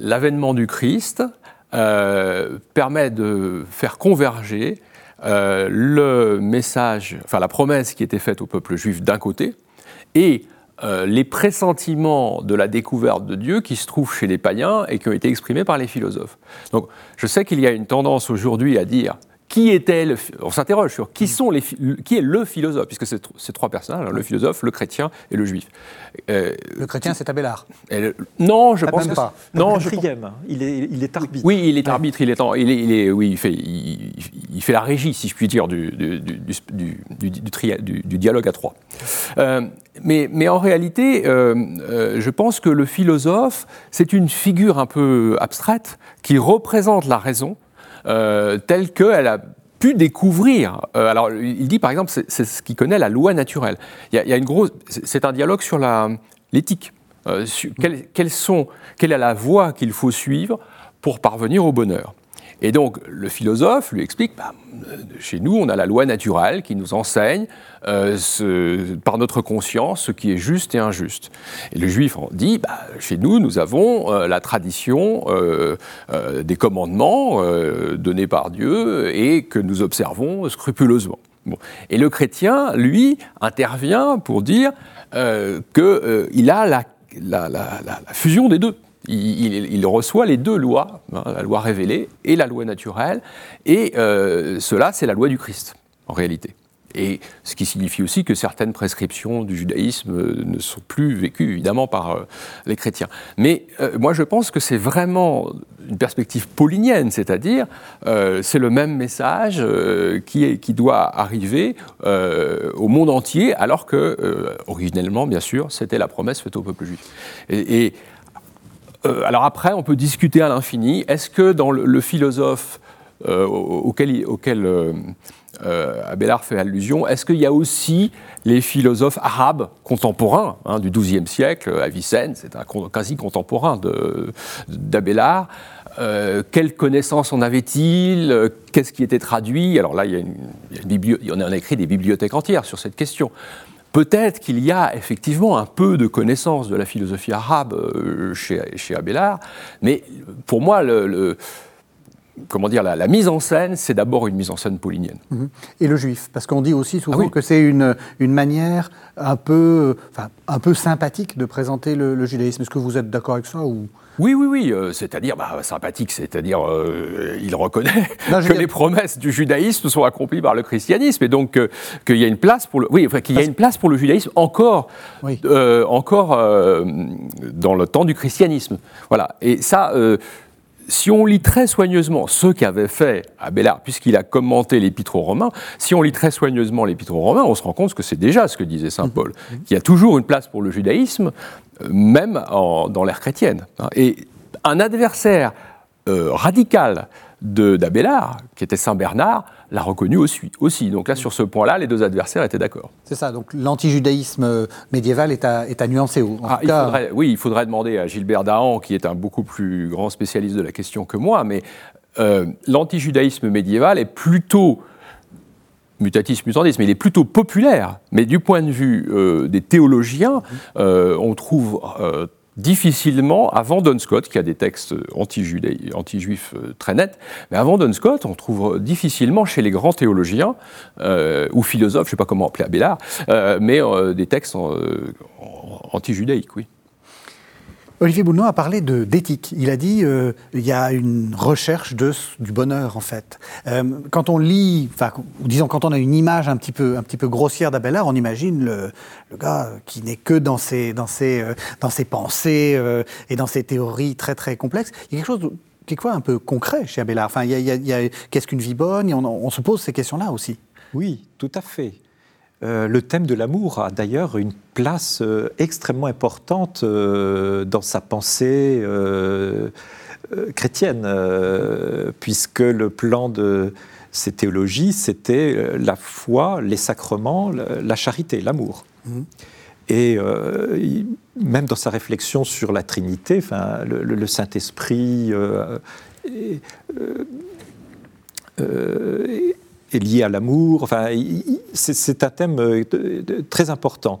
l'avènement du Christ permet de faire converger euh, le message, enfin la promesse qui était faite au peuple juif d'un côté, et euh, les pressentiments de la découverte de Dieu qui se trouvent chez les païens et qui ont été exprimés par les philosophes. Donc je sais qu'il y a une tendance aujourd'hui à dire qui était le, on s'interroge sur qui sont les, qui est le philosophe, puisque c'est ces trois personnages, hein, le philosophe, le chrétien et le juif. Euh, le chrétien, c'est Abélard. non, je pense pas. Non, quatrième. Il est, il est arbitre. Oui, il est arbitre. Il est, il est, il est, oui, il fait, il, fait la régie, si je puis dire, du, du, du, du dialogue à trois. Euh, mais, mais, en réalité, euh, je pense que le philosophe, c'est une figure un peu abstraite qui représente la raison telle qu'elle a pu découvrir. Euh, alors, il dit par exemple, c'est ce qu'il connaît la loi naturelle. Il y a, une grosse, c'est un dialogue sur l'éthique. Euh, quelle est la voie qu'il faut suivre pour parvenir au bonheur? Et donc le philosophe lui explique, bah, chez nous on a la loi naturelle qui nous enseigne euh, par notre conscience ce qui est juste et injuste. Et le juif dit, bah, chez nous nous avons euh, la tradition euh, des commandements donnés par Dieu et que nous observons scrupuleusement. Et le chrétien, lui, intervient pour dire qu'il a la fusion des deux il, reçoit les deux lois, hein, la loi révélée et la loi naturelle, et euh, cela, c'est la loi du Christ, en réalité. Et ce qui signifie aussi que certaines prescriptions du judaïsme euh, ne sont plus vécues, évidemment, par euh, les chrétiens. Mais moi, je pense que c'est vraiment une perspective paulinienne, c'est-à-dire c'est le même message qui, doit arriver au monde entier, alors que, originellement, bien sûr, c'était la promesse faite au peuple juif. Euh, alors après, on peut discuter à l'infini. Est-ce que dans le, philosophe euh, auquel, euh, Abélard fait allusion, est-ce qu'il y a aussi les philosophes arabes contemporains hein, du XIIe siècle Avicenne, c'est un quasi contemporain d'Abélard. quelles connaissances en avait-il Qu'est-ce qui était traduit? Alors là, il y a une, on a écrit des bibliothèques entières sur cette question. Peut-être qu'il y a effectivement un peu de connaissance de la philosophie arabe euh, chez, chez Abélard, mais pour moi, le, comment dire, la, mise en scène, c'est d'abord une mise en scène paulinienne. Mhm. Et le juif, parce qu'on dit aussi souvent ah que c'est une, une manière un peu, enfin, un peu sympathique de présenter le, judaïsme. Est-ce que vous êtes d'accord avec ça ou... Oui, oui, oui, euh, c'est-à-dire bah, sympathique, c'est-à-dire euh, il reconnaît que les promesses du judaïsme sont accomplies par le christianisme et donc euh, qu'il y a une place pour le, oui, enfin, qu'il y a une place pour le judaïsme encore, encore dans le temps du christianisme. Voilà, et ça si on lit très soigneusement ce qu'avait fait Abélard, puisqu'il a commenté l'épître aux Romains, si on lit très soigneusement l'épître aux Romains, on se rend compte que c'est déjà ce que disait saint Paul, mhm. qu'il y a toujours une place pour le judaïsme, euh, même dans l'ère chrétienne. Hein. Et un adversaire euh, radical d'Abélard, qui était Saint Bernard, l'a reconnu aussi, Donc là, sur ce point-là, les deux adversaires étaient d'accord. C'est ça, donc l'antijudaïsme médiéval est à, est à nuancer. Ah, oui, il faudrait demander à Gilbert Dahan, qui est un beaucoup plus grand spécialiste de la question que moi, mais euh, l'antijudaïsme médiéval est plutôt mutatis mutandis, mais il est plutôt populaire. Mais du point de vue euh, des théologiens, euh, on trouve difficilement, avant Don Scott, qui a des textes anti-juifs euh, très nets, mais avant Don Scott, on trouve difficilement chez les grands théologiens, euh, ou philosophes, je ne sais pas comment appeler Abélard, euh, mais des textes anti-judaïques, oui. Olivier Boulon a parlé d'éthique. Il a dit euh, il y a une recherche de, du bonheur en fait. Euh, quand on lit, enfin disons quand on a une image un petit peu, un petit peu grossière d'Abelard, on imagine le, le gars qui n'est que dans ses, dans ses, euh, dans ses pensées euh, et dans ses théories très très complexes. Il y a quelque chose quelquefois un peu concret chez Abelard. Enfin, il y a, a, a qu'est-ce qu'une vie bonne? On, on se pose ces questions-là aussi. Oui, tout à fait. Euh, le thème de l'amour a d'ailleurs une place euh, extrêmement importante euh, dans sa pensée chrétienne, puisque le plan de, ses théologies, c'était la foi, les sacrements, la charité, l'amour. Mhm. Et même dans sa réflexion sur la Trinité, enfin, le, Saint-Esprit est, lié à l'amour. Enfin, c'est un thème très important.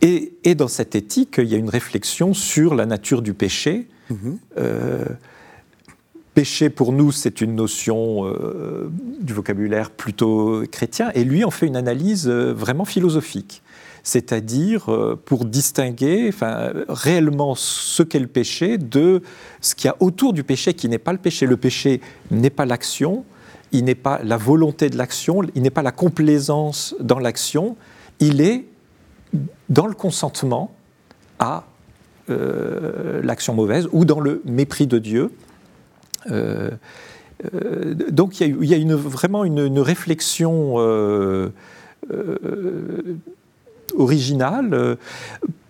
Et, et, dans cette éthique, il y a une réflexion sur la nature du péché. Mhm. Péché, pour nous, c'est une notion euh, du vocabulaire plutôt chrétien, et lui en fait une analyse euh, vraiment philosophique. C'est-à-dire euh, pour distinguer enfin, réellement ce qu'est le péché de ce qu'il y a autour du péché qui n'est pas le péché. Le péché n'est pas l'action, il n'est pas la volonté de l'action, il n'est pas la complaisance dans l'action, il est dans le consentement à l'action mauvaise ou dans le mépris de Dieu. Euh, euh, donc il y a, vraiment une, réflexion euh, originale,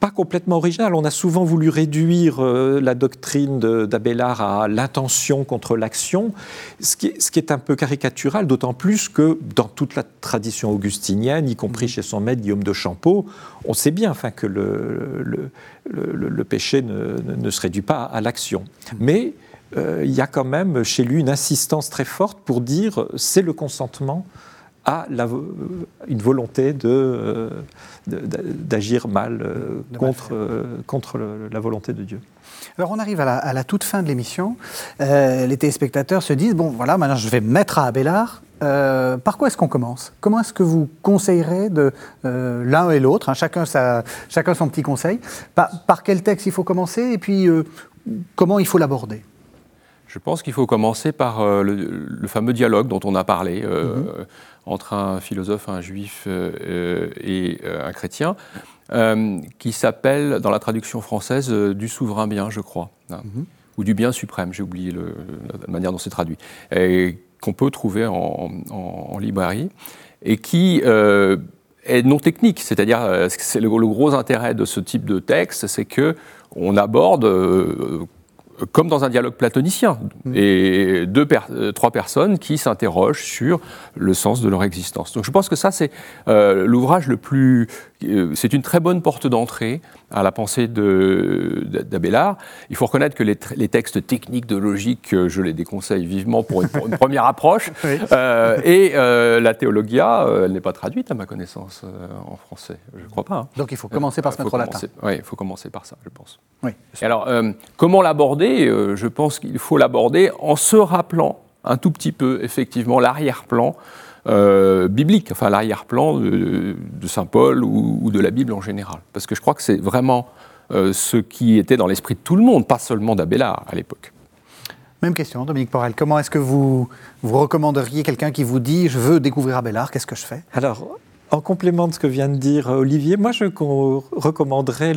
pas complètement originale. On a souvent voulu réduire la doctrine d'Abélard à l'intention contre l'action, ce, qui est un peu caricatural, d'autant plus que dans toute la tradition augustinienne, y compris chez son maître Guillaume de Champeau, on sait bien enfin, que le, le, péché ne, ne, se réduit pas à l'action. Mais euh, il y a quand même chez lui une insistance très forte pour dire c'est le consentement à la, une volonté de, d'agir mal euh, contre, contre la volonté de Dieu. Alors on arrive à la, toute fin de l'émission. Euh, les téléspectateurs se disent, bon voilà, maintenant je vais me mettre à Abélard. par quoi est-ce qu'on commence? Comment est-ce que vous conseillerez de l'un et l'autre, hein, chacun, sa, chacun son petit conseil? Par, par, quel texte il faut commencer? Et puis comment il faut l'aborder? Je pense qu'il faut commencer par euh, le, fameux dialogue dont on a parlé euh, mhm. Entre un philosophe, un juif euh, et un chrétien, qui s'appelle, dans la traduction française, du souverain bien, je crois, hein, mhm. ou du bien suprême, j'ai oublié la manière dont c'est traduit, qu'on peut trouver en, librairie, et qui est non technique, c'est-à-dire c'est le, le, gros intérêt de ce type de texte, c'est que on aborde comme dans un dialogue platonicien, mm. et deux euh, trois personnes qui s'interrogent sur le sens de leur existence. Donc je pense que ça, c'est euh, l'ouvrage le plus... Euh, c'est une très bonne porte d'entrée à la pensée d'Abélard. Il faut reconnaître que les, textes techniques de logique, je les déconseille vivement pour une, première approche. (laughs) et la théologia, elle n'est pas traduite à ma connaissance en français, je ne crois pas. Hein. Donc il faut commencer par se mettre au latin. Oui, il faut commencer par ça, je pense. Oui. alors, comment l'aborder euh, je pense qu'il faut l'aborder en se rappelant un tout petit peu, effectivement, l'arrière-plan euh, biblique, enfin l'arrière-plan de, Saint Paul ou, de la Bible en général. Parce que je crois que c'est vraiment euh, ce qui était dans l'esprit de tout le monde, pas seulement d'Abélard à l'époque. Même question, Dominique Porel. Comment est-ce que vous, vous recommanderiez quelqu'un qui vous dit Je veux découvrir Abélard, qu'est-ce que je fais? Alors, en complément de ce que vient de dire Olivier, moi je recommanderais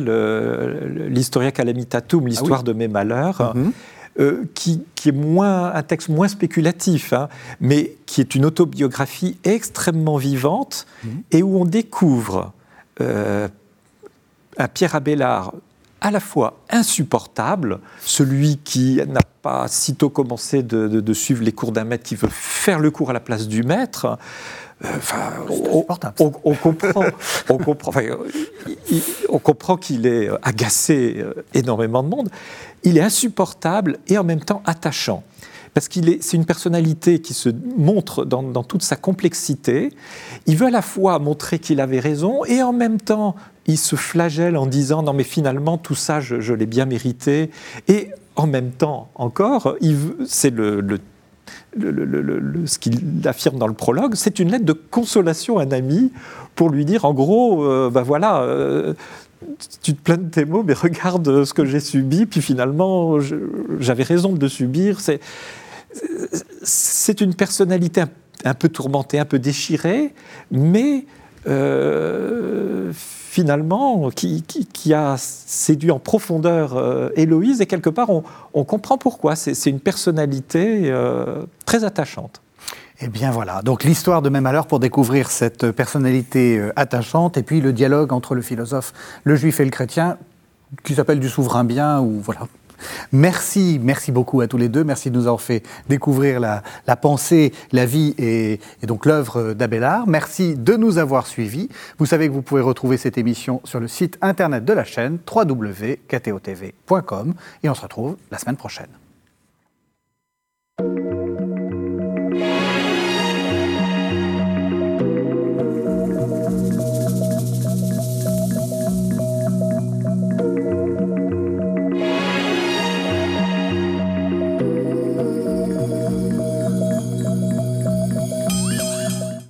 l'Historia Calamitatum, ah l'histoire de mes malheurs. Mhm. Euh, qui, est moins, un texte moins spéculatif, hein, mais qui est une autobiographie extrêmement vivante mhm. et où on découvre euh, un Pierre Abélard à la fois insupportable, celui qui n'a pas sitôt commencé de suivre les cours d'un maître, qui veut faire le cours à la place du maître, Enfin, on, comprend, on comprend, on comprend qu'il est agacé euh, énormément de monde. Il est insupportable et en même temps attachant. Parce qu'il est, c'est une personnalité qui se montre dans, toute sa complexité. Il veut à la fois montrer qu'il avait raison et en même temps, il se flagelle en disant non mais finalement tout ça je, l'ai bien mérité. Et en même temps encore, c'est le, le ce qu'il affirme dans le prologue, c'est une lettre de consolation à un ami pour lui dire, en gros, ben voilà, euh, tu te plains de tes mots, mais regarde ce que j'ai subi, puis finalement, j'avais raison de subir. C'est une personnalité un, peu tourmentée, un peu déchirée, mais euh, finalement, qui, a séduit en profondeur euh, Héloïse, et quelque part, on, comprend pourquoi. C'est une personnalité euh, très attachante. Eh bien voilà, donc l'histoire de Même Malheur pour découvrir cette personnalité euh, attachante, et puis le dialogue entre le philosophe, le juif et le chrétien, qui s'appelle du souverain bien, ou voilà, Merci, merci beaucoup à tous les deux. Merci de nous avoir fait découvrir la, pensée, la vie et, donc l'œuvre d'Abélard. Merci de nous avoir suivis. Vous savez que vous pouvez retrouver cette émission sur le site internet de la chaîne www.ktotv.com et on se retrouve la semaine prochaine.